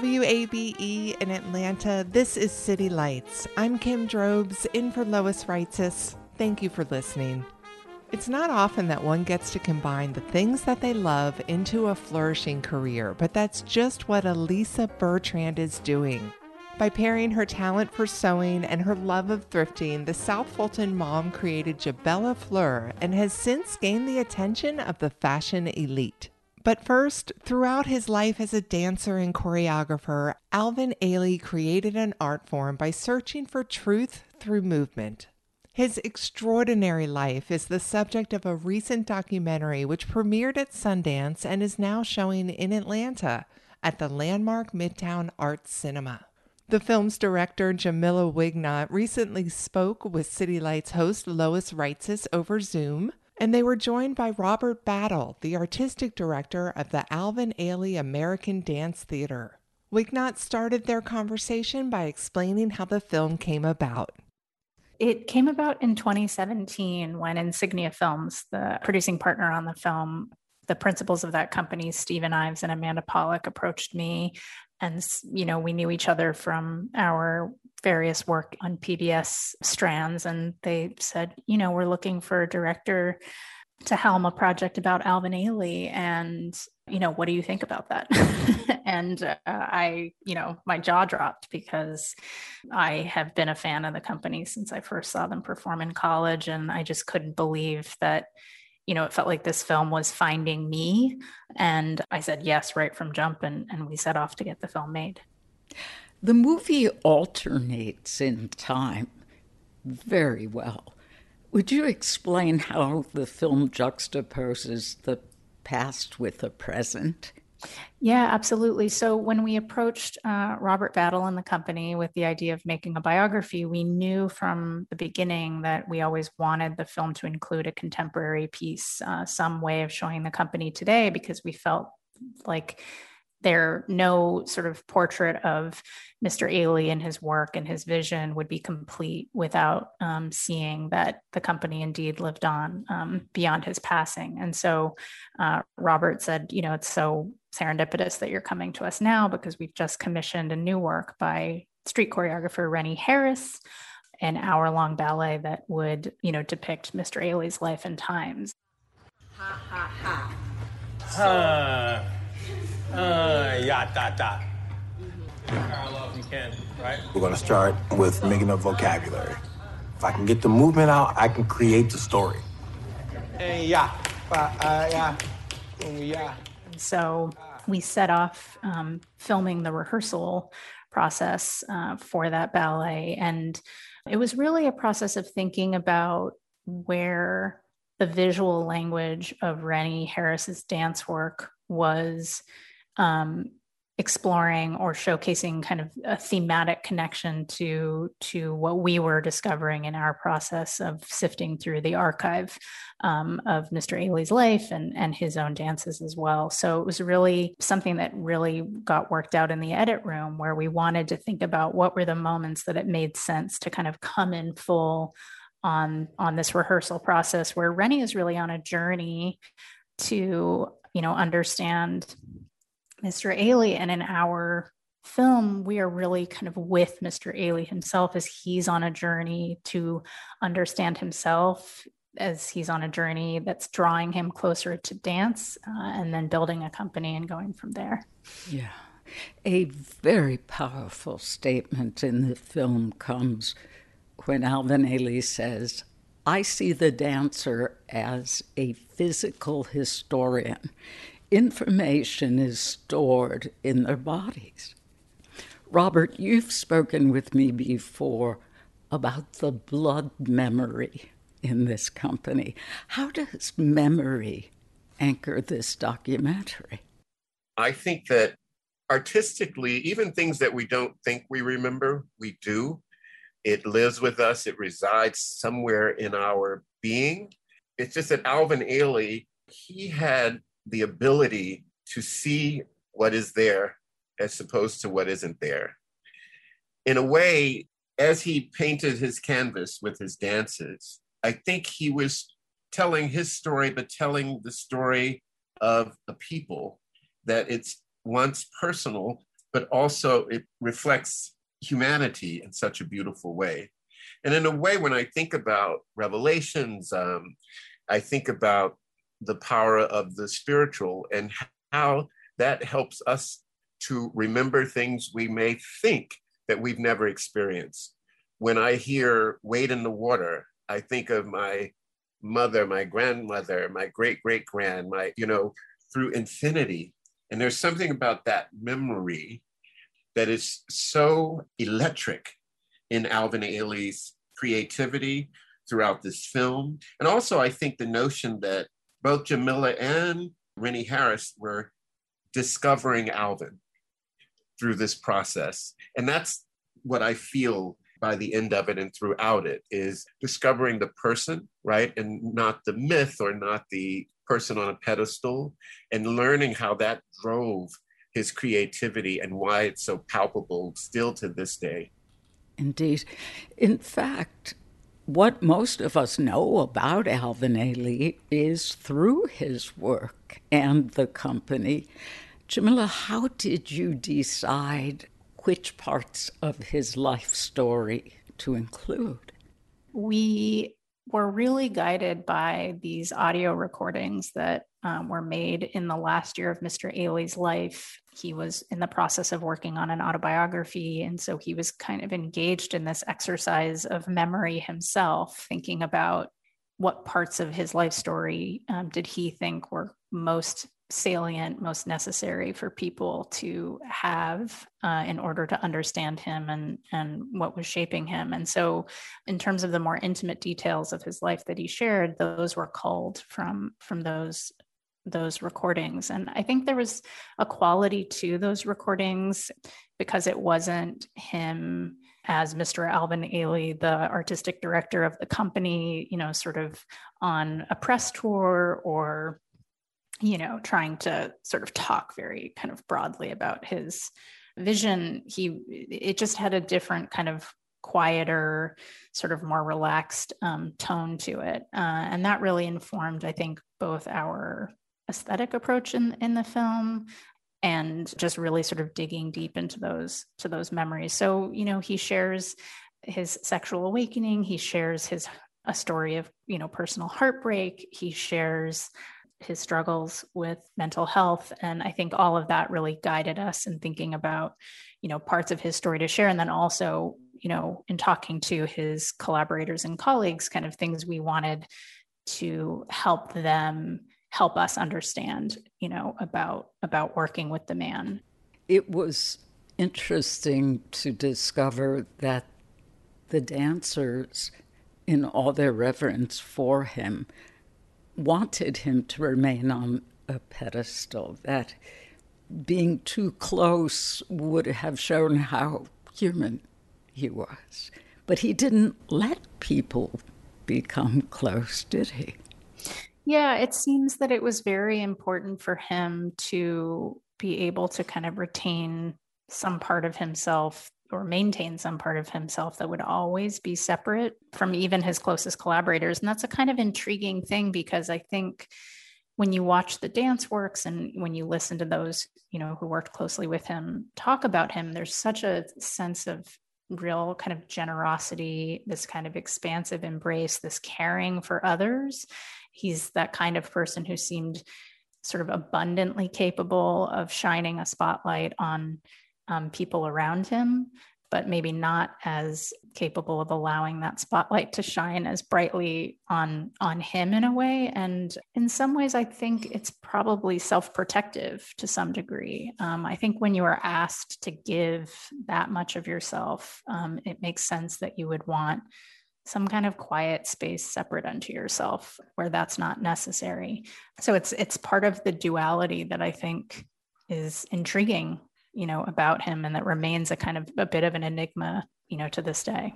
WABE in Atlanta, this is City Lights. I'm Kim Drobes, in for Lois Reitzes. Thank you for listening. It's not often that one gets to combine the things that they love into a flourishing career, but that's just what Elisa Bertrand is doing. By pairing her talent for sewing and her love of thrifting, the South Fulton mom created Jabella Fleur and has since gained the attention of the fashion elite. But first, throughout his life as a dancer and choreographer, Alvin Ailey created an art form by searching for truth through movement. His extraordinary life is the subject of a recent documentary which premiered at Sundance and is now showing in Atlanta at the landmark Midtown Arts Cinema. The film's director, Jamila Wignot, recently spoke with City Lights host Lois Reitzes over Zoom and they were joined by Robert Battle, the artistic director of the Alvin Ailey American Dance Theater. Wignot started their conversation by explaining how the film came about. It came about in 2017 when Insignia Films, the producing partner on the film, the principals of that company, Stephen Ives and Amanda Pollock, approached me. And, you know, we knew each other from our various work on PBS strands. And they said, you know, we're looking for a director to helm a project about Alvin Ailey. And, you know, what do you think about that? and uh, I, you know, my jaw dropped because I have been a fan of the company since I first saw them perform in college. And I just couldn't believe that, you know, it felt like this film was finding me. And I said yes right from jump. And, and we set off to get the film made. The movie alternates in time very well. Would you explain how the film juxtaposes the past with the present? Yeah, absolutely. So when we approached uh, Robert Battle and the company with the idea of making a biography, we knew from the beginning that we always wanted the film to include a contemporary piece, uh, some way of showing the company today, because we felt like there no sort of portrait of Mr. Ailey and his work and his vision would be complete without um, seeing that the company indeed lived on um, beyond his passing. And so uh, Robert said, you know, it's so serendipitous that you're coming to us now because we've just commissioned a new work by street choreographer Rennie Harris, an hour long ballet that would, you know, depict Mr. Ailey's life and times. Ha ha ha. So- uh, yeah, da, da. Parallel if you can, right? We're gonna start with making up vocabulary. If I can get the movement out, I can create the story. Hey, yeah, uh, yeah, yeah. So we set off um, filming the rehearsal process uh, for that ballet, and it was really a process of thinking about where the visual language of Rennie Harris's dance work was um, exploring or showcasing kind of a thematic connection to to what we were discovering in our process of sifting through the archive um, of Mr. Ailey's life and and his own dances as well. So it was really something that really got worked out in the edit room where we wanted to think about what were the moments that it made sense to kind of come in full on on this rehearsal process where Rennie is really on a journey to you know understand Mr. Ailey. And in our film, we are really kind of with Mr. Ailey himself as he's on a journey to understand himself as he's on a journey that's drawing him closer to dance uh, and then building a company and going from there. Yeah. A very powerful statement in the film comes when Alvin Ailey says, I see the dancer as a physical historian. Information is stored in their bodies. Robert, you've spoken with me before about the blood memory in this company. How does memory anchor this documentary? I think that artistically, even things that we don't think we remember, we do. It lives with us, it resides somewhere in our being. It's just that Alvin Ailey, he had the ability to see what is there as opposed to what isn't there. In a way, as he painted his canvas with his dances, I think he was telling his story, but telling the story of a people that it's once personal, but also it reflects humanity in such a beautiful way. And in a way, when I think about revelations, um, I think about the power of the spiritual and how that helps us to remember things we may think that we've never experienced. When I hear wade in the water, I think of my mother, my grandmother, my great great grand, my, you know, through infinity. And there's something about that memory that is so electric in Alvin Ailey's creativity throughout this film. And also, I think the notion that both Jamila and Rennie Harris were discovering Alvin through this process. And that's what I feel by the end of it and throughout it is discovering the person, right? And not the myth or not the person on a pedestal, and learning how that drove his creativity and why it's so palpable still to this day. Indeed. In fact, what most of us know about Alvin Ailey is through his work and the company. Jamila, how did you decide which parts of his life story to include? We were really guided by these audio recordings that um, were made in the last year of Mr. Ailey's life. He was in the process of working on an autobiography. And so he was kind of engaged in this exercise of memory himself, thinking about what parts of his life story um, did he think were most salient, most necessary for people to have uh, in order to understand him and and what was shaping him. And so, in terms of the more intimate details of his life that he shared, those were culled from from those those recordings. And I think there was a quality to those recordings because it wasn't him as Mr. Alvin Ailey, the artistic director of the company, you know, sort of on a press tour or you know, trying to sort of talk very kind of broadly about his vision, he it just had a different kind of quieter, sort of more relaxed um, tone to it, uh, and that really informed, I think, both our aesthetic approach in in the film and just really sort of digging deep into those to those memories. So you know, he shares his sexual awakening. He shares his a story of you know personal heartbreak. He shares his struggles with mental health and i think all of that really guided us in thinking about you know parts of his story to share and then also you know in talking to his collaborators and colleagues kind of things we wanted to help them help us understand you know about about working with the man it was interesting to discover that the dancers in all their reverence for him wanted him to remain on a pedestal, that being too close would have shown how human he was. But he didn't let people become close, did he? Yeah, it seems that it was very important for him to be able to kind of retain some part of himself or maintain some part of himself that would always be separate from even his closest collaborators. And that's a kind of intriguing thing because I think when you watch the dance works and when you listen to those, you know, who worked closely with him talk about him, there's such a sense of real kind of generosity, this kind of expansive embrace, this caring for others. He's that kind of person who seemed sort of abundantly capable of shining a spotlight on um, people around him but maybe not as capable of allowing that spotlight to shine as brightly on on him in a way. And in some ways i think it's probably self-protective to some degree. Um, i think when you are asked to give that much of yourself um, it makes sense that you would want some kind of quiet space separate unto yourself where that's not necessary so it's it's part of the duality that i think is intriguing you know, about him and that remains a kind of a bit of an enigma, you know, to this day.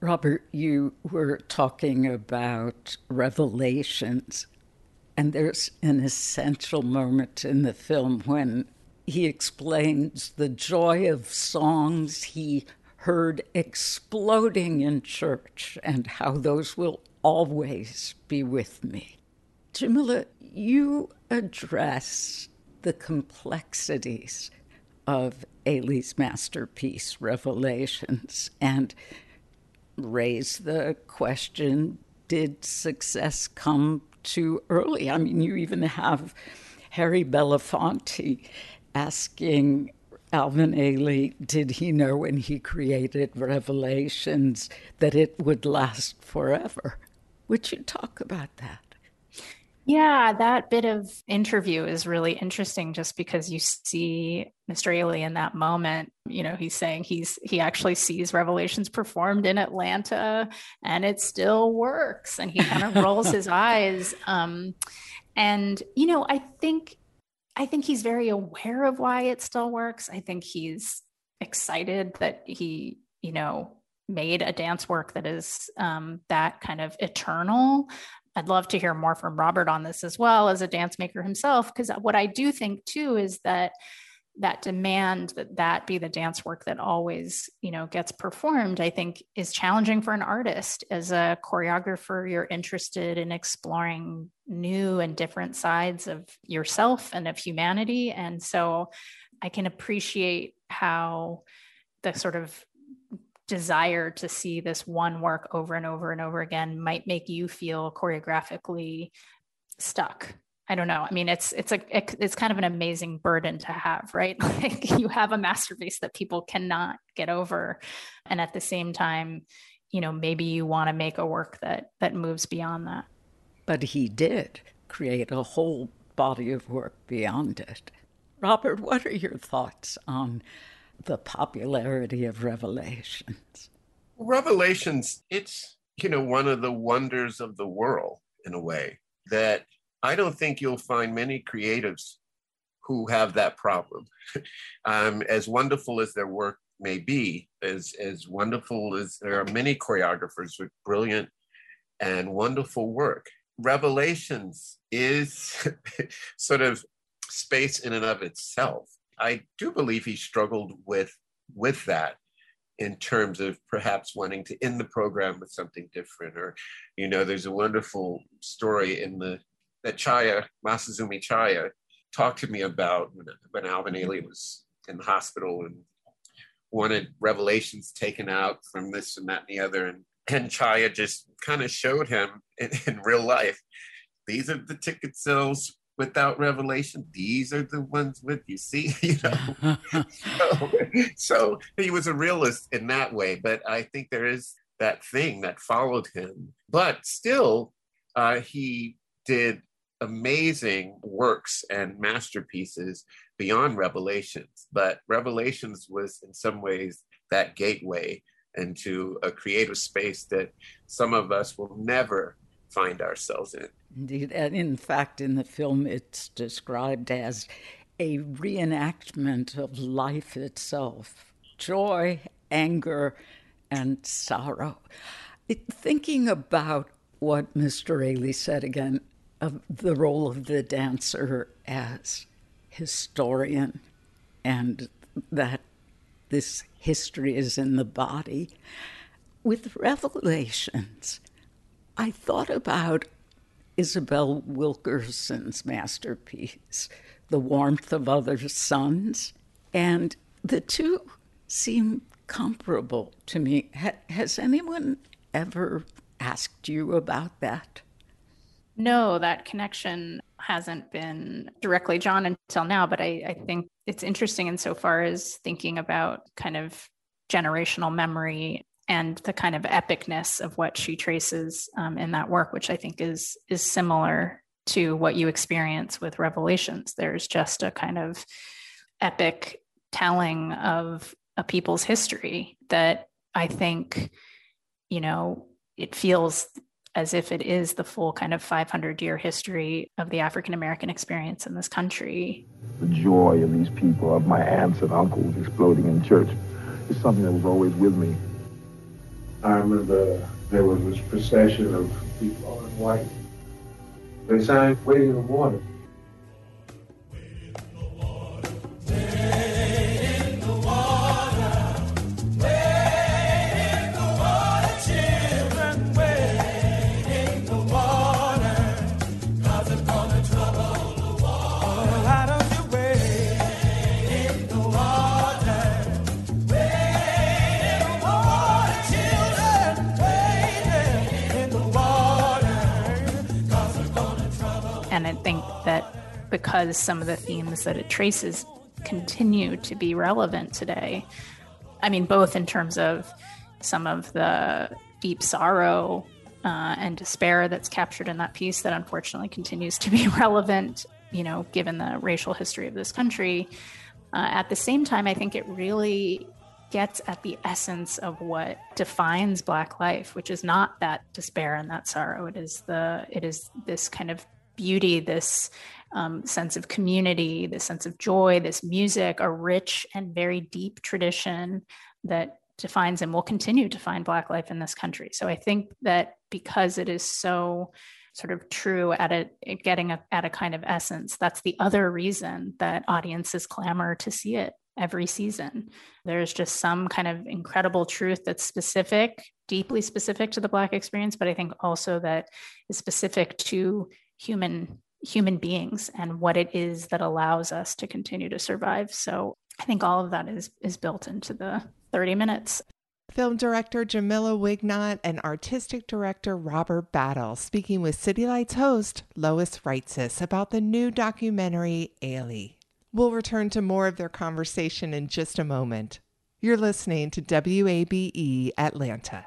Robert, you were talking about revelations, and there's an essential moment in the film when he explains the joy of songs he heard exploding in church and how those will always be with me. Jamila, you address the complexities of Ailey's masterpiece, Revelations, and raise the question did success come too early? I mean, you even have Harry Belafonte asking Alvin Ailey, did he know when he created Revelations that it would last forever? Would you talk about that? Yeah, that bit of interview is really interesting just because you see Mr. Ailey in that moment. You know, he's saying he's he actually sees Revelations performed in Atlanta and it still works. And he kind of rolls his eyes. Um, and, you know, I think I think he's very aware of why it still works. I think he's excited that he, you know, made a dance work that is um, that kind of eternal I'd love to hear more from Robert on this as well as a dance maker himself. Because what I do think too is that that demand that that be the dance work that always you know gets performed i think is challenging for an artist. As a choreographer you're interested in exploring new and different sides of yourself and of humanity. And so i can appreciate how the sort of desire to see this one work over and over and over again might make you feel choreographically stuck i don't know. I mean it's it's a it's kind of an amazing burden to have right? Like you have a masterpiece that people cannot get over. And at the same time you know maybe you want to make a work that that moves beyond that. But he did create a whole body of work beyond it. Robert what are your thoughts on the popularity of Revelations? Revelations, it's, you know, one of the wonders of the world in a way that I don't think you'll find many creatives who have that problem. um, as wonderful as their work may be, as, as wonderful as there are many choreographers with brilliant and wonderful work. Revelations is sort of space in and of itself. I do believe he struggled with with that in terms of perhaps wanting to end the program with something different or you know there's a wonderful story in the that chaya masazumi chaya talked to me about when, when alvin ailey was in the hospital and wanted revelations taken out from this and that and the other. And and chaya just kind of showed him in, in real life these are the ticket sales without revelation. These are the ones with you. See you know. So, so, he was a realist in that way. But i think there is that thing that followed him. But still uh, he did amazing works and masterpieces beyond revelations but revelations was in some ways that gateway into a creative space that some of us will never find ourselves in Indeed. And in fact, in the film, it's described as a reenactment of life itself joy, anger, and sorrow. It, thinking about what Mr. Ailey said again of the role of the dancer as historian and that this history is in the body. With Revelations, I thought about Isabel Wilkerson's masterpiece, The Warmth of Other Suns. And the two seem comparable to me. Ha- has anyone ever asked you about that? No, that connection hasn't been directly drawn until now, but I, I think it's interesting insofar as thinking about kind of generational memory and the kind of epicness of what she traces um, in that work, which I think is is similar to what you experience with Revelations. There's just a kind of epic telling of a people's history that I think, you know, it feels as if it is the full kind of 500 year history of the African American experience in this country. The joy of these people, of my aunts and uncles exploding in church, is something that was always with me. I remember there was this procession of people all in white. They sang Waiting in the Water. Because some of the themes that it traces continue to be relevant today. I mean, both in terms of some of the deep sorrow uh, and despair that's captured in that piece that unfortunately continues to be relevant, you know, given the racial history of this country. Uh, at the same time, I think it really gets at the essence of what defines black life which is not that despair and that sorrow it is the it is this kind of beauty this um, sense of community, this sense of joy, this music, a rich and very deep tradition that defines and will continue to find Black life in this country. So I think that because it is so sort of true at a getting a, at a kind of essence, that's the other reason that audiences clamor to see it every season. There's just some kind of incredible truth that's specific, deeply specific to the Black experience, but I think also that is specific to human human beings and what it is that allows us to continue to survive. So I think all of that is is built into the 30 minutes. Film director Jamila Wignot and artistic director Robert Battle speaking with City Lights host Lois Reitzes about the new documentary Ailey. We'll return to more of their conversation in just a moment. You're listening to WABE Atlanta.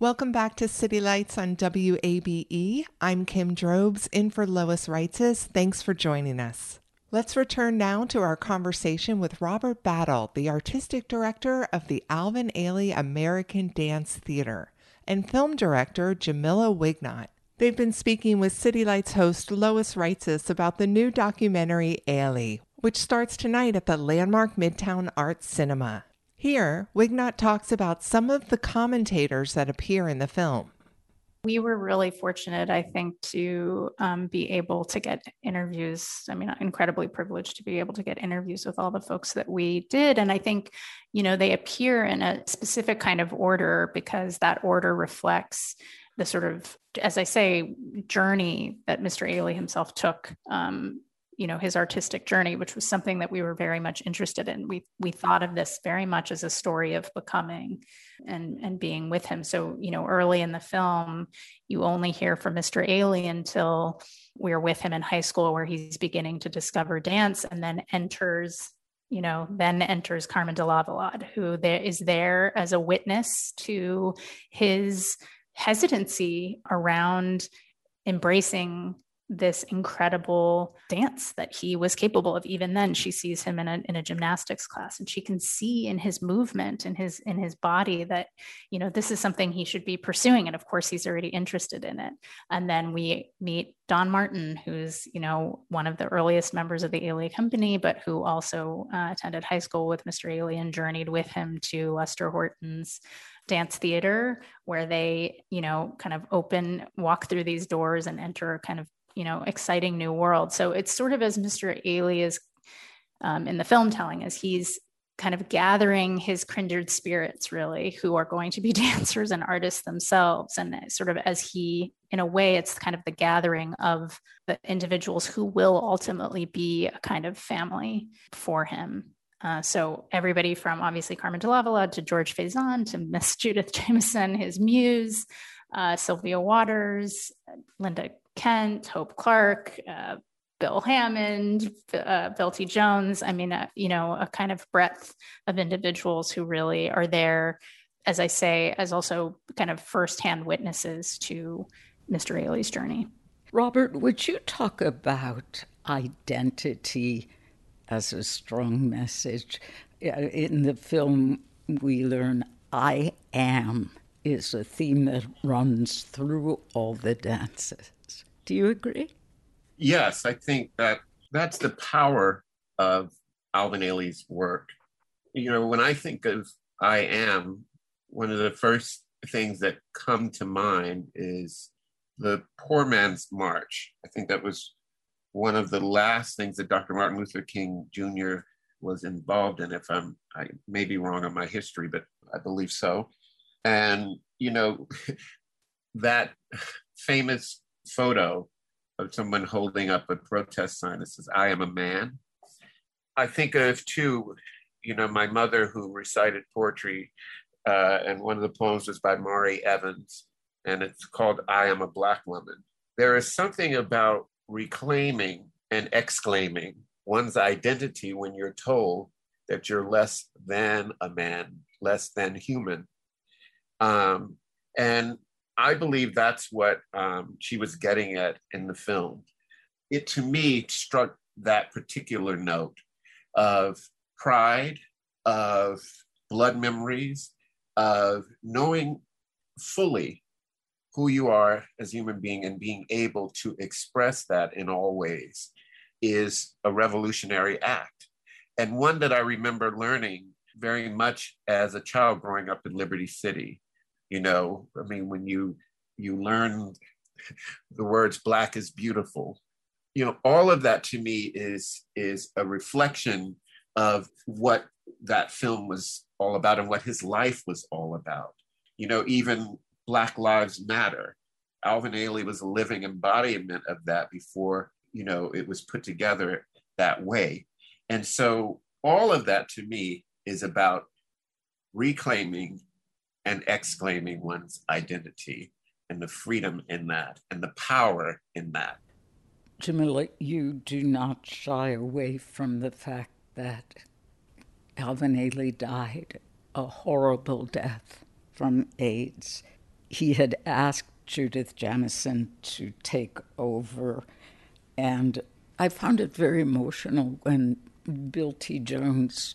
Welcome back to City Lights on WABE. I'm Kim Drobes, in for Lois Reitzes. Thanks for joining us. Let's return now to our conversation with Robert Battle, the artistic director of the Alvin Ailey American Dance Theater, and film director Jamila Wignot. They've been speaking with City Lights host Lois Reitzes about the new documentary Ailey, which starts tonight at the landmark Midtown Arts Cinema. Here, Wignot talks about some of the commentators that appear in the film. We were really fortunate, I think, to um, be able to get interviews. I mean, incredibly privileged to be able to get interviews with all the folks that we did. And I think, you know, they appear in a specific kind of order because that order reflects the sort of, as I say, journey that Mr. Ailey himself took um, you know his artistic journey which was something that we were very much interested in we we thought of this very much as a story of becoming and and being with him so you know early in the film you only hear from Mr. Ailey until we're with him in high school where he's beginning to discover dance and then enters you know then enters Carmen de Lavallade who there is there as a witness to his hesitancy around embracing this incredible dance that he was capable of. Even then she sees him in a, in a gymnastics class and she can see in his movement in his in his body that you know this is something he should be pursuing. And of course he's already interested in it. And then we meet don martin who's you know one of the earliest members of the ailey company but who also uh, attended high school with mr ailey and journeyed with him to lester horton's dance theater where they you know kind of open walk through these doors and enter kind of you know exciting new world. So it's sort of as mr ailey is um, in the film telling as he's kind of gathering his kindred spirits really who are going to be dancers and artists themselves. And sort of as he in a way it's kind of the gathering of the individuals who will ultimately be a kind of family for him. Uh, so everybody from obviously Carmen de Lavallade to George Faison to Miss Judith Jamison, his muse, uh, Sylvia Waters, Linda Kent, Hope Clark, uh, Bill Hammond, uh, Bill T. Jones. I mean, uh, you know, a kind of breadth of individuals who really are there, as I say, as also kind of firsthand witnesses to Mr. Ailey's journey. Robert, would you talk about identity as a strong message? In the film, we learn I am is a theme that runs through all the dances. Do you agree? Yes, I think that that's the power of Alvin Ailey's work. You know, when I think of I am, one of the first things that come to mind is the Poor Man's March. I think that was one of the last things that Dr. Martin Luther King Jr. was involved in. If I'm, I may be wrong on my history, but I believe so. And, you know, that famous photo of someone holding up a protest sign that says, I am a man. I think of too, you know, my mother who recited poetry, uh, and one of the poems was by Mari Evans, and it's called I Am a Black Woman. There is something about reclaiming and exclaiming one's identity when you're told that you're less than a man, less than human. Um, and I believe that's what um, she was getting at in the film. It to me struck that particular note of pride, of blood memories, of knowing fully who you are as human being and being able to express that in all ways is a revolutionary act. And one that I remember learning very much as a child growing up in Liberty City you know i mean when you you learn the words black is beautiful you know all of that to me is is a reflection of what that film was all about and what his life was all about. You know even black lives matter alvin ailey was a living embodiment of that before you know it was put together that way. And so all of that to me is about reclaiming and exclaiming one's identity and the freedom in that and the power in that. Jamila, you do not shy away from the fact that Alvin Ailey died a horrible death from AIDS. He had asked Judith Jamison to take over, and I found it very emotional when Bill T. Jones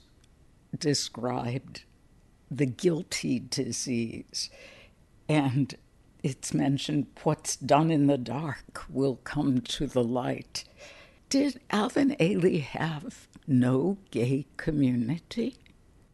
described the guilty disease. And it's mentioned what's done in the dark will come to the light. Did Alvin Ailey have no gay community?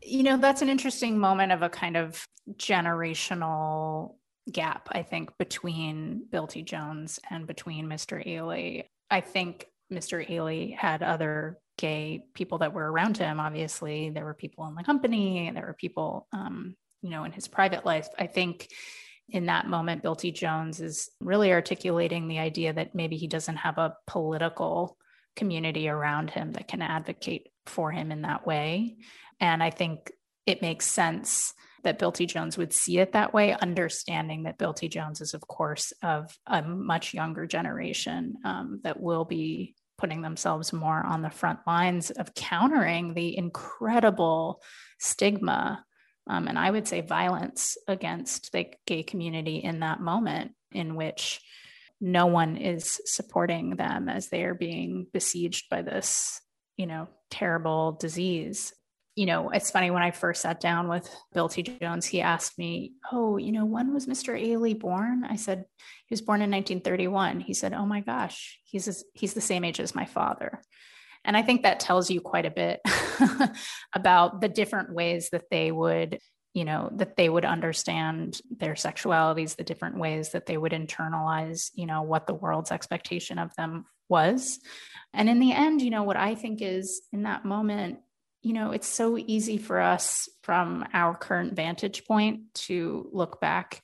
You know, that's an interesting moment of a kind of generational gap, I think, between Bill T. Jones and between Mr. Ailey. I think Mr. Ailey had other gay people that were around him. Obviously, there were people in the company, there were people, um, you know, in his private life. I think in that moment, Bill T. Jones is really articulating the idea that maybe he doesn't have a political community around him that can advocate for him in that way. And I think it makes sense that Bill T. Jones would see it that way, understanding that Bill T. Jones is, of course, of a much younger generation um, that will be putting themselves more on the front lines of countering the incredible stigma um, and I would say violence against the gay community in that moment, in which no one is supporting them as they are being besieged by this, you know, terrible disease. You know, it's funny when I first sat down with Bill T. Jones, he asked me, Oh, you know, when was Mr. Ailey born? I said, He was born in 1931. He said, Oh my gosh, he's, he's the same age as my father. And I think that tells you quite a bit about the different ways that they would you know that they would understand their sexualities the different ways that they would internalize you know what the world's expectation of them was and in the end you know what i think is in that moment you know it's so easy for us from our current vantage point to look back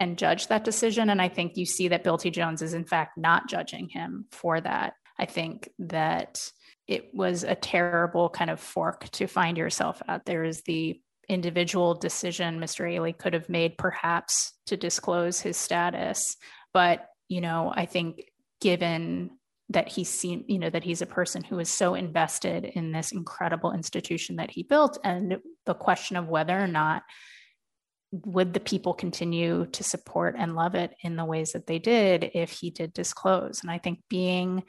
and judge that decision and i think you see that bill t jones is in fact not judging him for that i think that it was a terrible kind of fork to find yourself at there is the individual decision Mr. Ailey could have made, perhaps to disclose his status. But, you know, I think given that he seemed, you know, that he's a person who is so invested in this incredible institution that he built, and the question of whether or not would the people continue to support and love it in the ways that they did if he did disclose. And I think being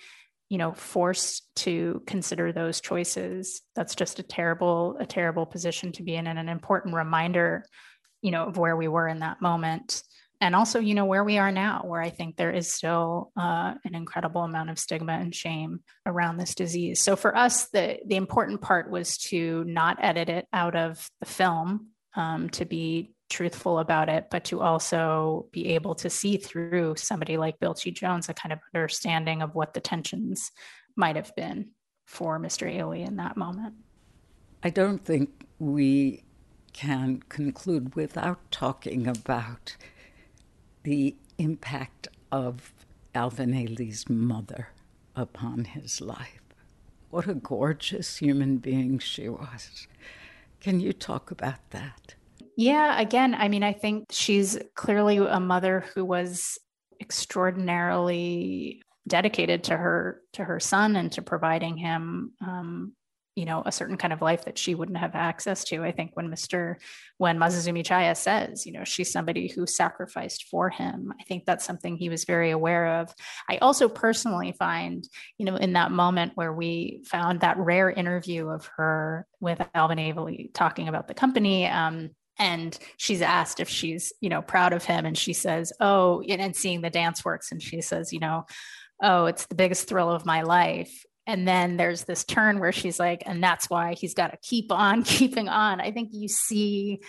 you know forced to consider those choices that's just a terrible a terrible position to be in and an important reminder you know of where we were in that moment and also you know where we are now where i think there is still uh, an incredible amount of stigma and shame around this disease so for us the the important part was to not edit it out of the film um, to be truthful about it, but to also be able to see through somebody like Bill T. Jones, a kind of understanding of what the tensions might have been for Mr. Ailey in that moment. I don't think we can conclude without talking about the impact of Alvin Ailey's mother upon his life. What a gorgeous human being she was. Can you talk about that? Yeah, again, I mean, I think she's clearly a mother who was extraordinarily dedicated to her to her son and to providing him um, you know a certain kind of life that she wouldn't have access to. I think when mr when Masazumi chaya says you know she's somebody who sacrificed for him i think that's something he was very aware of. I also personally find you know in that moment where we found that rare interview of her with alvin ailey talking about the company um, and she's asked if she's you know proud of him and she says oh and seeing the dance works and she says you know oh it's the biggest thrill of my life and then there's this turn where she's like and that's why he's got to keep on keeping on. I think you see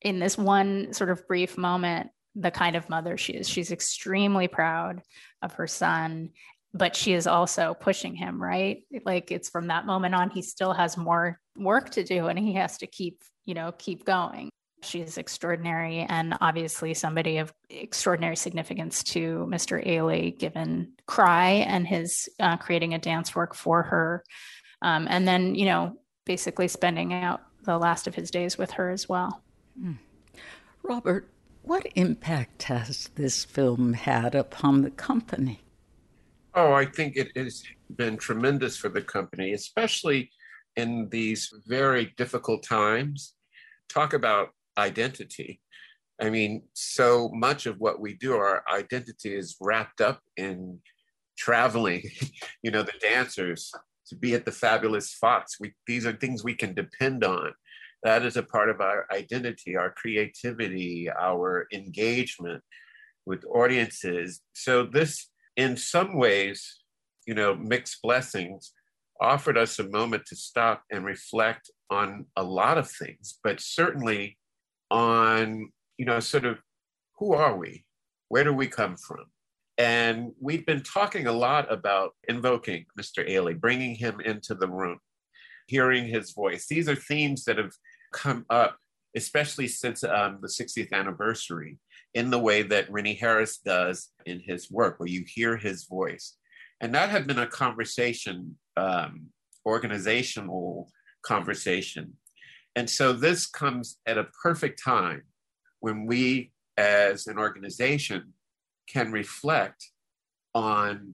in this one sort of brief moment the kind of mother she is. She's extremely proud of her son but she is also pushing him right? Like it's from that moment on he still has more work to do and he has to keep you know keep going She's extraordinary and obviously somebody of extraordinary significance to Mr. Ailey, given Cry and his uh, creating a dance work for her. Um, and then, you know, basically spending out the last of his days with her as well. Mm. Robert, what impact has this film had upon the company? Oh, I think it has been tremendous for the company, especially in these very difficult times. Talk about identity. I mean, so much of what we do, our identity is wrapped up in traveling, you know, the dancers, to be at the fabulous Fox. We, these are things we can depend on. That is a part of our identity, our creativity, our engagement with audiences. So, this, in some ways, you know, mixed blessings offered us a moment to stop and reflect on a lot of things, but certainly on, you know, sort of who are we? Where do we come from? And we've been talking a lot about invoking Mr. Ailey, bringing him into the room, hearing his voice. These are themes that have come up, especially since um, the 60th anniversary, in the way that Rennie Harris does in his work, where you hear his voice. And that had been a conversation, um, organizational conversation and so this comes at a perfect time when we, as an organization, can reflect on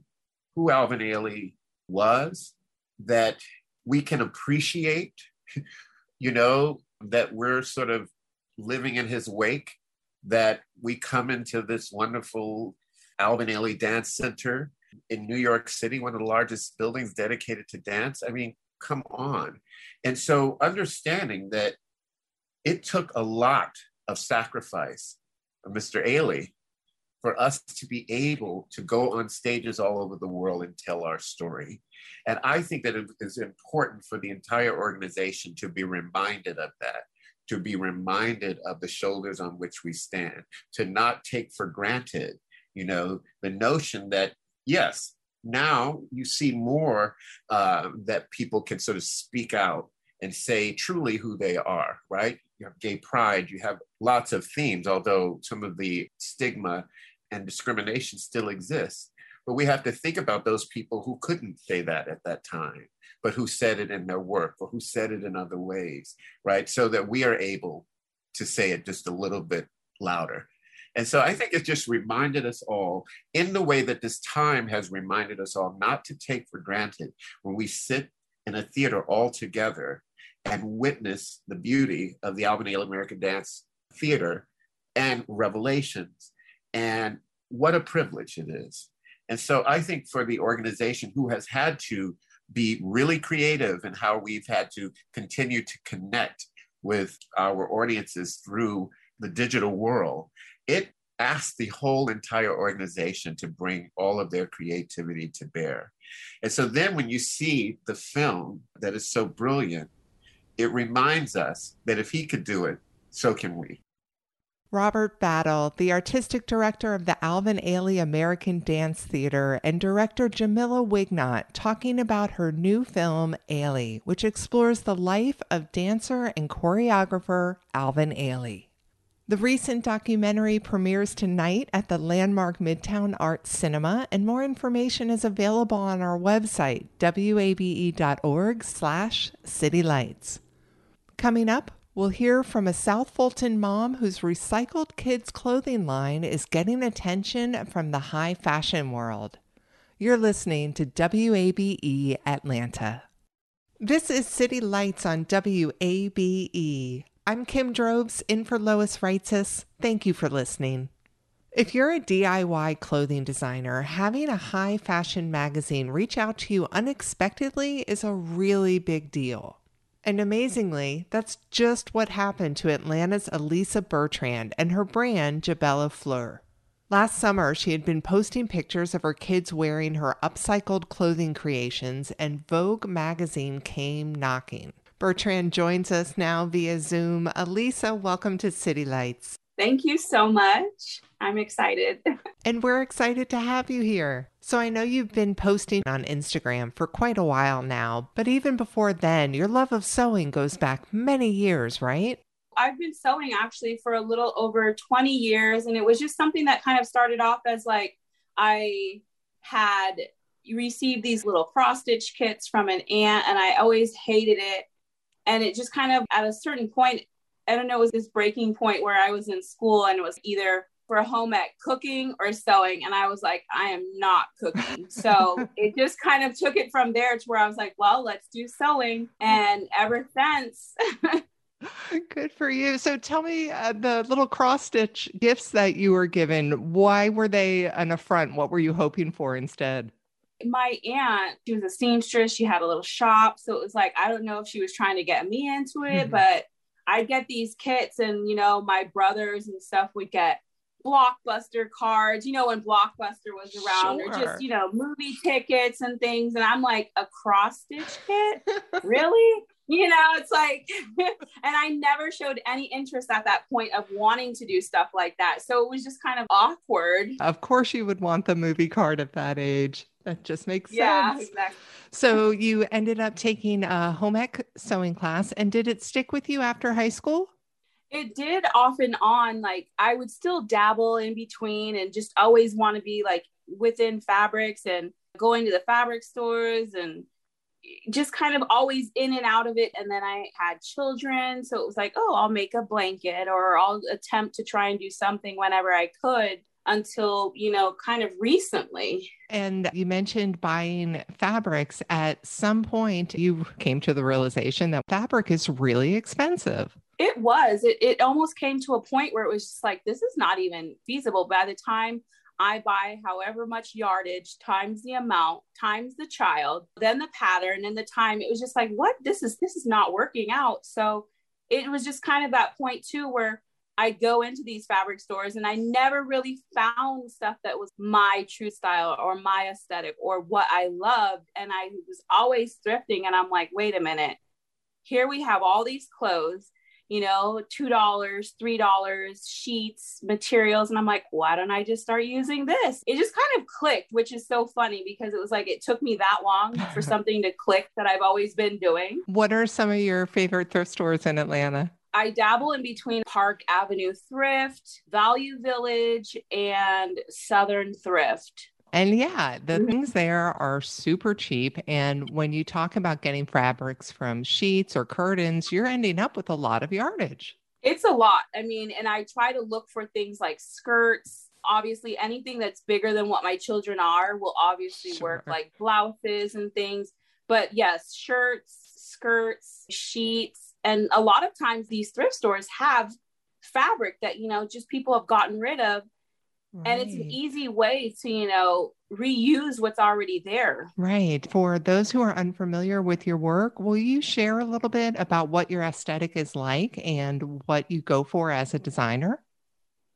who Alvin Ailey was, that we can appreciate, you know, that we're sort of living in his wake, that we come into this wonderful Alvin Ailey Dance Center in New York City, one of the largest buildings dedicated to dance. I mean, come on. And so understanding that it took a lot of sacrifice Mr. Ailey for us to be able to go on stages all over the world and tell our story. And I think that it is important for the entire organization to be reminded of that, to be reminded of the shoulders on which we stand, to not take for granted, you know, the notion that, yes, now you see more uh, that people can sort of speak out and say truly who they are, right? You have gay pride, you have lots of themes, although some of the stigma and discrimination still exists. But we have to think about those people who couldn't say that at that time, but who said it in their work or who said it in other ways, right? So that we are able to say it just a little bit louder. And so I think it just reminded us all, in the way that this time has reminded us all, not to take for granted when we sit in a theater all together and witness the beauty of the Ailey American Dance Theater and Revelations. And what a privilege it is. And so I think for the organization who has had to be really creative in how we've had to continue to connect with our audiences through the digital world, it asked the whole entire organization to bring all of their creativity to bear. And so then when you see the film that is so brilliant, it reminds us that if he could do it, so can we. Robert Battle, the artistic director of the Alvin Ailey American Dance Theater, and director Jamila Wignot talking about her new film, Ailey, which explores the life of dancer and choreographer Alvin Ailey. The recent documentary premieres tonight at the landmark Midtown Arts Cinema, and more information is available on our website, wabe.org slash citylights. Coming up, we'll hear from a South Fulton mom whose recycled kids' clothing line is getting attention from the high fashion world. You're listening to WABE Atlanta. This is City Lights on WABE. I'm Kim Drobes, in for Lois Reitzes. Thank you for listening. If you're a DIY clothing designer, having a high fashion magazine reach out to you unexpectedly is a really big deal. And amazingly, that's just what happened to Atlanta's Elisa Bertrand and her brand, Jabella Fleur. Last summer, she had been posting pictures of her kids wearing her upcycled clothing creations, and Vogue magazine came knocking. Bertrand joins us now via Zoom. Elisa, welcome to City Lights. Thank you so much. I'm excited. and we're excited to have you here. So I know you've been posting on Instagram for quite a while now, but even before then, your love of sewing goes back many years, right? I've been sewing actually for a little over 20 years, and it was just something that kind of started off as like I had received these little cross stitch kits from an aunt, and I always hated it and it just kind of at a certain point, I don't know, it was this breaking point where I was in school and it was either for home ec cooking or sewing. And I was like, I am not cooking. So it just kind of took it from there to where I was like, well, let's do sewing. And ever since, Good for you. So tell me uh, the little cross stitch gifts that you were given, why were they an affront? What were you hoping for instead? My aunt, she was a seamstress. She had a little shop. So it was like, I don't know if she was trying to get me into it, mm-hmm. but I'd get these kits and, you know, my brothers and stuff would get blockbuster cards, you know, when blockbuster was around sure. or just, you know, movie tickets and things. And I'm like, a cross stitch kit? really? You know, it's like, and I never showed any interest at that point of wanting to do stuff like that. So it was just kind of awkward. Of course, you would want the movie card at that age. That just makes yeah, sense. Yeah, exactly. So you ended up taking a home ec sewing class, and did it stick with you after high school? It did off and on. Like I would still dabble in between and just always want to be like within fabrics and going to the fabric stores and just kind of always in and out of it. And then I had children. So it was like, oh, I'll make a blanket or I'll attempt to try and do something whenever I could until, you know, kind of recently. And you mentioned buying fabrics. At some point, you came to the realization that fabric is really expensive. It was. It, it almost came to a point where it was just like, this is not even feasible. By the time I buy however much yardage times the amount times the child, then the pattern and the time. It was just like, what? This is this is not working out. So it was just kind of that point too where I go into these fabric stores and I never really found stuff that was my true style or my aesthetic or what I loved. And I was always thrifting. And I'm like, wait a minute, here we have all these clothes you know, $2, $3, sheets, materials. And I'm like, why don't I just start using this? It just kind of clicked, which is so funny because it was like it took me that long for something to click that I've always been doing. What are some of your favorite thrift stores in Atlanta? I dabble in between Park Avenue Thrift, Value Village, and Southern Thrift. And yeah, the mm-hmm. things there are super cheap. And when you talk about getting fabrics from sheets or curtains, you're ending up with a lot of yardage. It's a lot. I mean, and I try to look for things like skirts. Obviously, anything that's bigger than what my children are will obviously sure. work, like blouses and things. But yes, shirts, skirts, sheets. And a lot of times these thrift stores have fabric that, you know, just people have gotten rid of Right. And it's an easy way to, you know, reuse what's already there. Right. For those who are unfamiliar with your work, will you share a little bit about what your aesthetic is like and what you go for as a designer?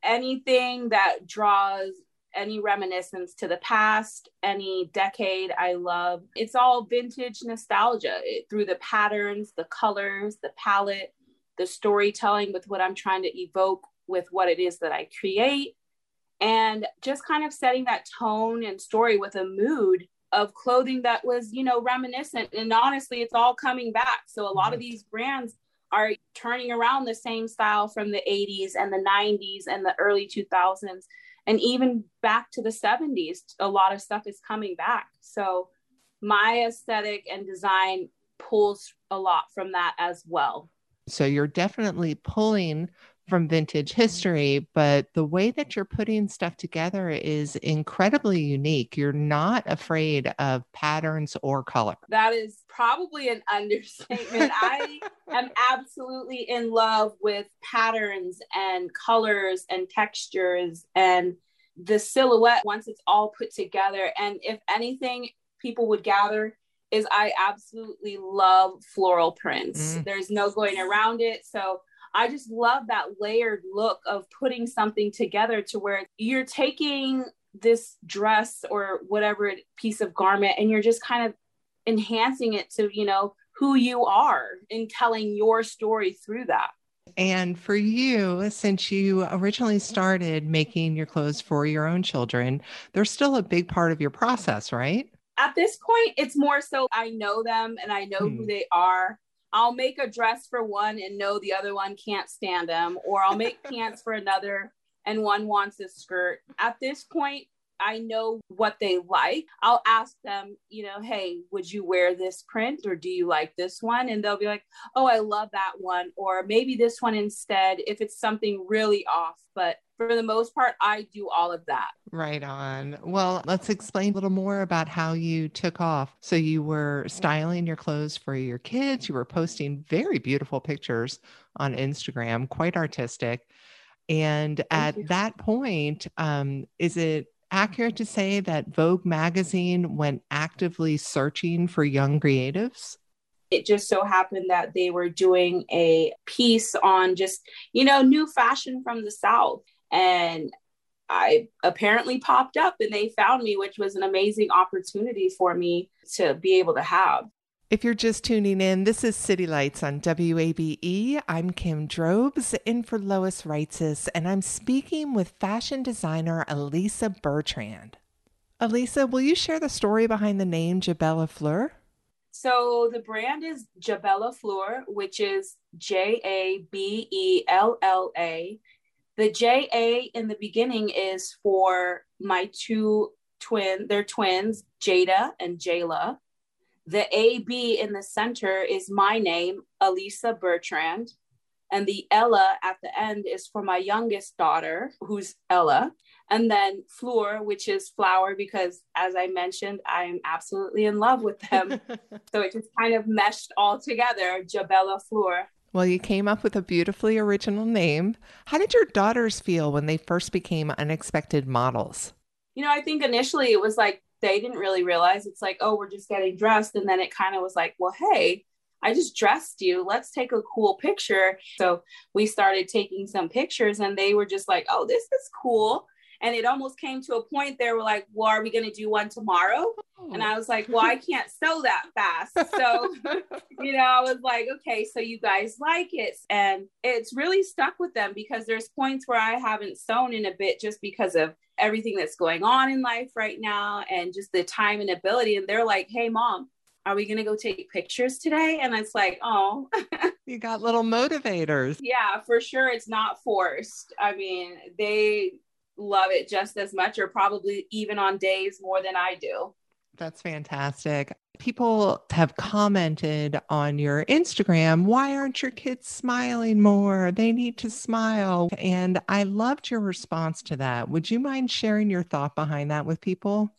Anything that draws any reminiscence to the past, any decade I love. It's all vintage nostalgia it, through the patterns, the colors, the palette, the storytelling with what I'm trying to evoke with what it is that I create and just kind of setting that tone and story with a mood of clothing that was, you know, reminiscent. And honestly, it's all coming back. So a lot of mm-hmm. these brands are turning around the same style from the 80s and the 90s and the early 2000s and even back to the 70s a lot of stuff is coming back. So my aesthetic and design pulls a lot from that as well. So you're definitely pulling from vintage history, but the way that you're putting stuff together is incredibly unique. You're not afraid of patterns or color. That is probably an understatement. I am absolutely in love with patterns and colors and textures and the silhouette once it's all put together. And if anything, people would gather is I absolutely love floral prints. Mm. There's no going around it. So I just love that layered look of putting something together to where you're taking this dress or whatever piece of garment and you're just kind of enhancing it to, you know, who you are and telling your story through that. And for you, since you originally started making your clothes for your own children, they're still a big part of your process, right? At this point, it's more so I know them and I know hmm. who they are. I'll make a dress for one and know the other one can't stand them, or I'll make pants for another and one wants a skirt. At this point, I know what they like. I'll ask them, you know, hey, would you wear this print or do you like this one? And they'll be like, oh, I love that one. Or maybe this one instead if it's something really off. But for the most part, I do all of that. Right on. Well, let's explain a little more about how you took off. So, you were styling your clothes for your kids, you were posting very beautiful pictures on Instagram, quite artistic. And at that point, um, is it accurate to say that Vogue magazine went actively searching for young creatives? It just so happened that they were doing a piece on just, you know, new fashion from the South. And I apparently popped up and they found me, which was an amazing opportunity for me to be able to have. If you're just tuning in, this is City Lights on WABE. I'm Kim Drobes, in for Lois Reitzes, and I'm speaking with fashion designer Elisa Bertrand. Elisa, will you share the story behind the name Jabella Fleur? So the brand is Jabella Fleur, which is J A B E L L A. The J A in the beginning is for my two twin, they're twins, Jada and Jayla the AB in the center is my name, Elisa Bertrand. And the Ella at the end is for my youngest daughter, who's Ella. And then Fleur, which is flower, because as I mentioned, I am absolutely in love with them. so it just kind of meshed all together, Jabella Fleur. Well, you came up with a beautifully original name. How did your daughters feel when they first became unexpected models? you know, I think initially it was like they didn't really realize it's like, oh, we're just getting dressed. And then it kind of was like, well, hey, I just dressed you. Let's take a cool picture. So we started taking some pictures and they were just like, oh, this is cool. And it almost came to a point there were like, well, are we going to do one tomorrow? And I was like, well, I can't sew that fast. So, you know, I was like, okay, so you guys like it. And it's really stuck with them because there's points where I haven't sewn in a bit just because of everything that's going on in life right now and just the time and ability. And they're like, hey, mom, are we going to go take pictures today? And it's like, oh, you got little motivators. Yeah, for sure. It's not forced. I mean, they love it just as much or probably even on days more than I do. That's fantastic. People have commented on your Instagram, why aren't your kids smiling more? They need to smile. And I loved your response to that. Would you mind sharing your thought behind that with people?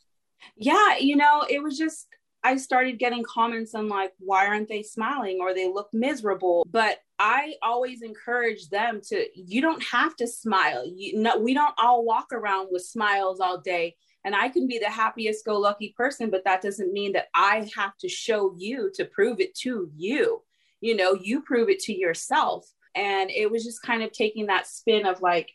Yeah, you know, it was just I started getting comments on like, why aren't they smiling or they look miserable? But I always encourage them to, you don't have to smile. You we don't all walk around with smiles all day. And I can be the happiest go lucky person, but that doesn't mean that I have to show you to prove it to you. You know, you prove it to yourself. And it was just kind of taking that spin of like,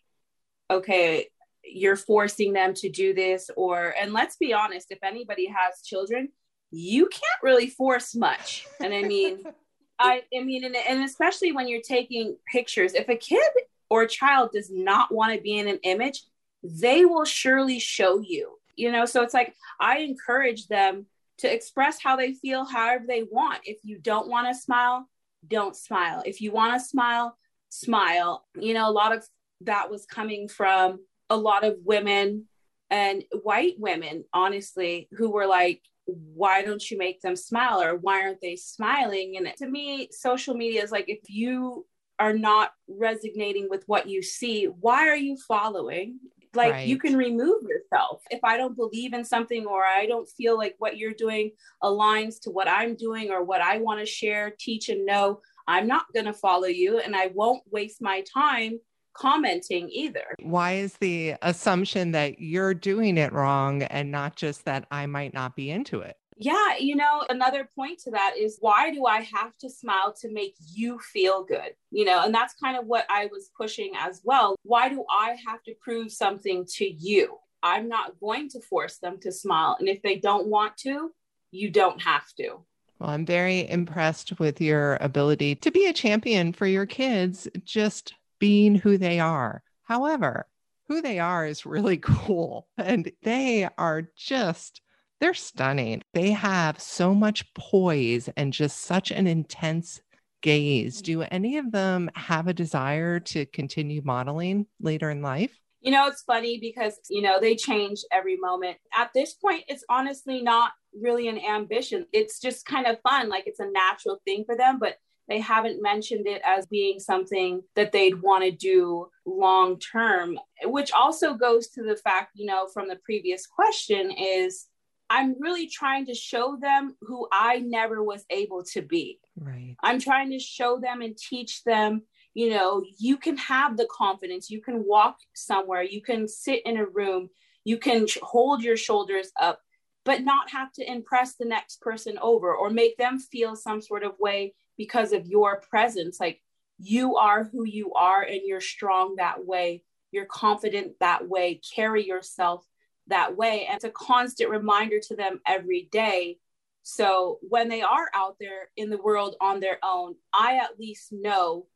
okay, you're forcing them to do this. Or, and let's be honest, if anybody has children, you can't really force much. And I mean, I, I mean, and, and especially when you're taking pictures, if a kid or a child does not want to be in an image, they will surely show you, you know? So it's like, I encourage them to express how they feel however they want. If you don't want to smile, don't smile. If you want to smile, smile. You know, a lot of that was coming from a lot of women and white women, honestly, who were like, why don't you make them smile or why aren't they smiling and to me social media is like if you are not resonating with what you see why are you following like right. you can remove yourself if i don't believe in something or i don't feel like what you're doing aligns to what i'm doing or what i want to share teach and know i'm not going to follow you and i won't waste my time commenting either. Why is the assumption that you're doing it wrong and not just that I might not be into it? Yeah, you know, another point to that is why do I have to smile to make you feel good? You know, and that's kind of what I was pushing as well. Why do I have to prove something to you? I'm not going to force them to smile. And if they don't want to, you don't have to. Well, I'm very impressed with your ability to be a champion for your kids. Just being who they are. However, who they are is really cool and they are just they're stunning. They have so much poise and just such an intense gaze. Do any of them have a desire to continue modeling later in life? You know, it's funny because, you know, they change every moment. At this point, it's honestly not really an ambition. It's just kind of fun. Like it's a natural thing for them. But they haven't mentioned it as being something that they'd want to do long term, which also goes to the fact, you know, from the previous question is I'm really trying to show them who I never was able to be. Right. I'm trying to show them and teach them, you know, you can have the confidence, you can walk somewhere, you can sit in a room, you can hold your shoulders up, but not have to impress the next person over or make them feel some sort of way because of your presence. Like you are who you are and you're strong that way. You're confident that way. Carry yourself that way. And it's a constant reminder to them every day. So when they are out there in the world on their own, I at least know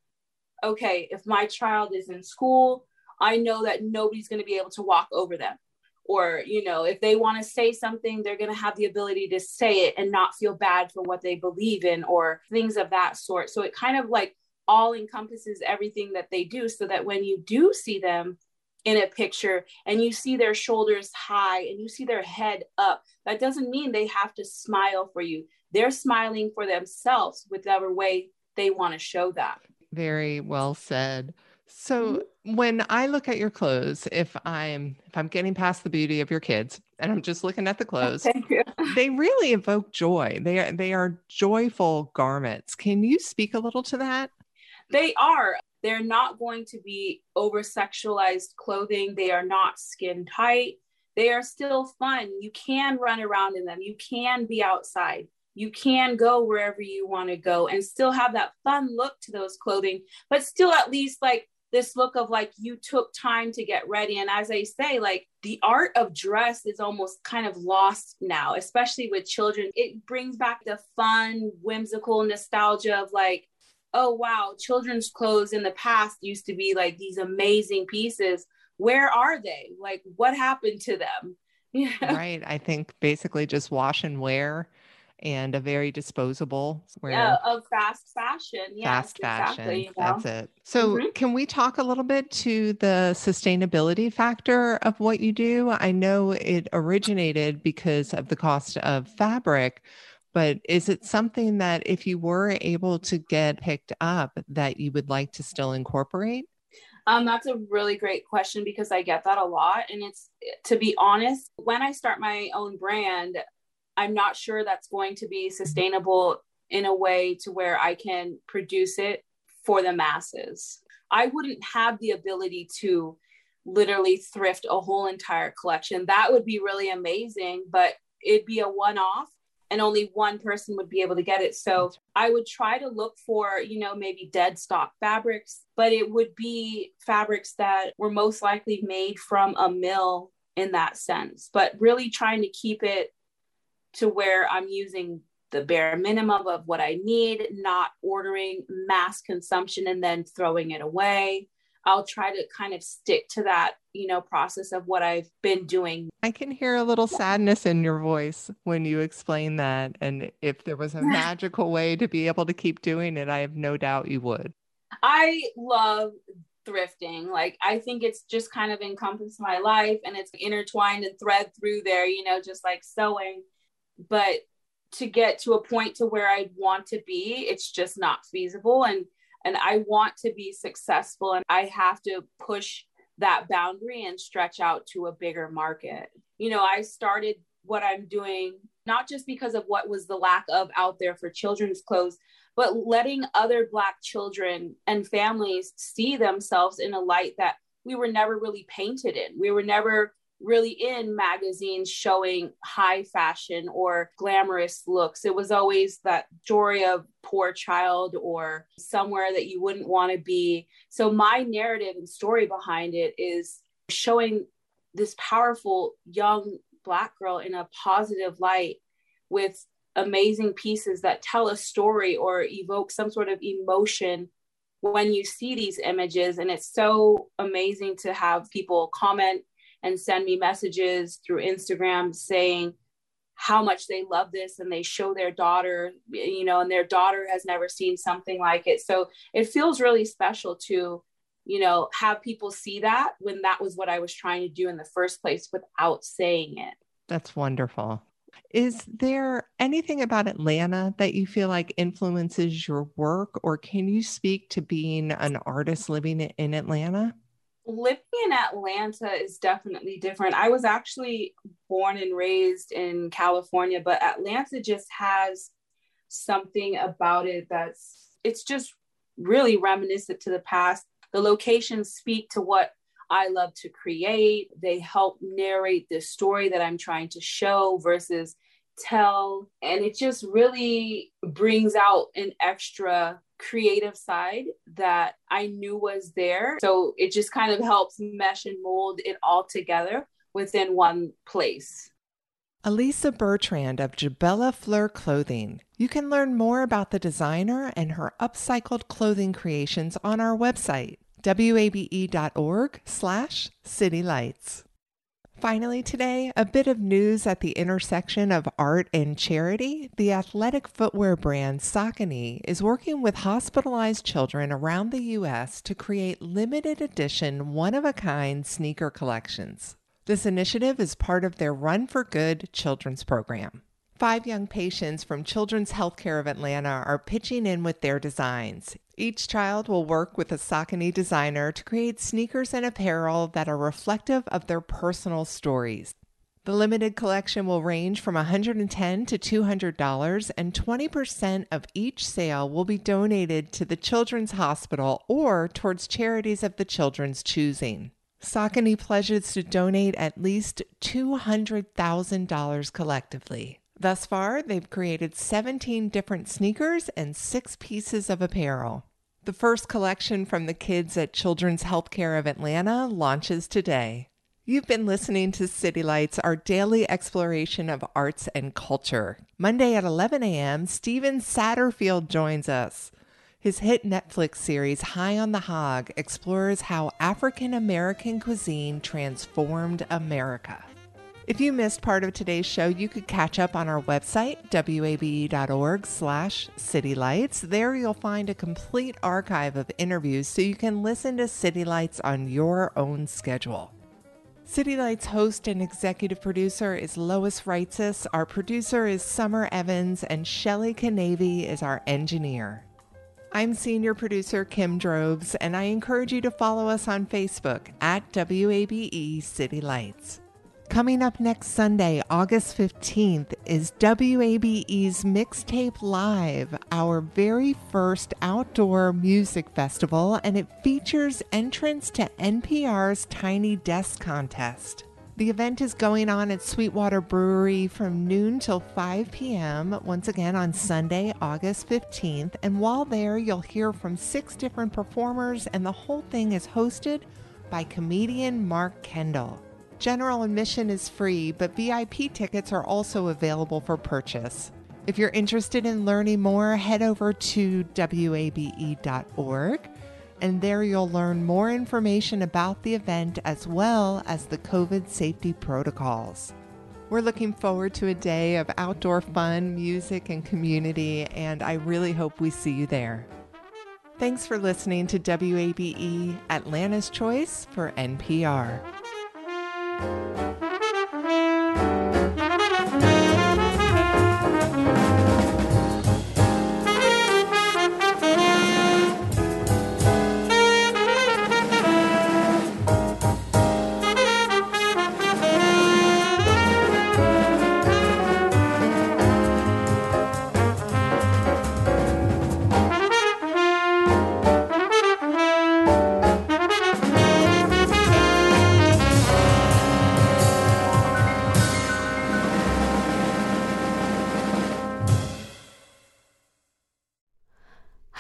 okay, if my child is in school, I know that nobody's going to be able to walk over them or you know if they want to say something they're going to have the ability to say it and not feel bad for what they believe in or things of that sort so it kind of like all encompasses everything that they do so that when you do see them in a picture and you see their shoulders high and you see their head up that doesn't mean they have to smile for you they're smiling for themselves whichever way they want to show that very well said so mm-hmm. when I look at your clothes, if I'm if I'm getting past the beauty of your kids and I'm just looking at the clothes, they really evoke joy. They are they are joyful garments. Can you speak a little to that? They are. They're not going to be over sexualized clothing. They are not skin tight. they are still fun. You can run around in them. You can be outside. You can go wherever you want to go and still have that fun look to those clothing, but still at least like this look of like you took time to get ready. And as I say, like the art of dress is almost kind of lost now, especially with children. It brings back the fun, whimsical nostalgia of like, oh, wow, children's clothes in the past used to be like these amazing pieces. Where are they? Like, what happened to them? Yeah. Right. I think basically just wash and wear and a very disposable where yeah, of fast fashion. Yes, fast fashion. Exactly, you know? That's it. So mm-hmm. can we talk a little bit to the sustainability factor of what you do? I know it originated because of the cost of fabric, but is it something that if you were able to get picked up that you would like to still incorporate? Um, that's a really great question because I get that a lot. And it's to be honest, when I start my own brand, I'm not sure that's going to be sustainable in a way to where I can produce it for the masses. I wouldn't have the ability to literally thrift a whole entire collection. That would be really amazing, but it'd be a one off and only one person would be able to get it. So I would try to look for, you know, maybe dead stock fabrics, but it would be fabrics that were most likely made from a mill in that sense, but really trying to keep it to where I'm using the bare minimum of what I need, not ordering mass consumption and then throwing it away. I'll try to kind of stick to that, you know, process of what I've been doing. I can hear a little sadness in your voice when you explain that. And if there was a magical way to be able to keep doing it, I have no doubt you would. I love thrifting. Like I think it's just kind of encompassed my life and it's intertwined and thread through there, you know, just like sewing but to get to a point to where I want to be, it's just not feasible. And and I want to be successful and I have to push that boundary and stretch out to a bigger market. You know, I started what I'm doing not just because of what was the lack of out there for children's clothes, but letting other Black children and families see themselves in a light that we were never really painted in. We were never really in magazines showing high fashion or glamorous looks. It was always that story of poor child or somewhere that you wouldn't want to be. So my narrative and story behind it is showing this powerful young black girl in a positive light with amazing pieces that tell a story or evoke some sort of emotion when you see these images and it's so amazing to have people comment and send me messages through Instagram saying how much they love this and they show their daughter, you know, and their daughter has never seen something like it. So it feels really special to, you know, have people see that when that was what I was trying to do in the first place without saying it. That's wonderful. Is there anything about Atlanta that you feel like influences your work, or can you speak to being an artist living in Atlanta? Living in Atlanta is definitely different. I was actually born and raised in California, but Atlanta just has something about it that's it's just really reminiscent to the past. The locations speak to what I love to create. They help narrate the story that I'm trying to show versus tell. And it just really brings out an extra creative side that I knew was there. So it just kind of helps mesh and mold it all together within one place. Elisa Bertrand of Jabella Fleur Clothing. You can learn more about the designer and her upcycled clothing creations on our website, wabe.org slash citylights. Finally, today, a bit of news at the intersection of art and charity. The athletic footwear brand Saucony is working with hospitalized children around the U.S. to create limited edition, one of a kind sneaker collections. This initiative is part of their Run for Good children's program. Five young patients from Children's Healthcare of Atlanta are pitching in with their designs. Each child will work with a Saucony designer to create sneakers and apparel that are reflective of their personal stories. The limited collection will range from 110 to $200, and 20% of each sale will be donated to the Children's Hospital or towards charities of the children's choosing. Saucony pledges to donate at least $200,000 collectively. Thus far, they've created 17 different sneakers and six pieces of apparel. The first collection from the kids at Children's Healthcare of Atlanta launches today. You've been listening to City Lights, our daily exploration of arts and culture. Monday at 11 a.m., Stephen Satterfield joins us. His hit Netflix series, High on the Hog, explores how African American cuisine transformed America. If you missed part of today's show, you could catch up on our website, wabe.org slash citylights. There you'll find a complete archive of interviews so you can listen to City Lights on your own schedule. City Lights host and executive producer is Lois Reitzes. Our producer is Summer Evans, and Shelly Canavy is our engineer. I'm senior producer Kim Drobes, and I encourage you to follow us on Facebook at WABE City Lights. Coming up next Sunday, August 15th, is WABE's Mixtape Live, our very first outdoor music festival, and it features entrance to NPR's Tiny Desk Contest. The event is going on at Sweetwater Brewery from noon till 5 p.m., once again on Sunday, August 15th. And while there, you'll hear from six different performers, and the whole thing is hosted by comedian Mark Kendall. General admission is free, but VIP tickets are also available for purchase. If you're interested in learning more, head over to wabe.org, and there you'll learn more information about the event as well as the COVID safety protocols. We're looking forward to a day of outdoor fun, music, and community, and I really hope we see you there. Thanks for listening to WABE Atlanta's Choice for NPR. Bye.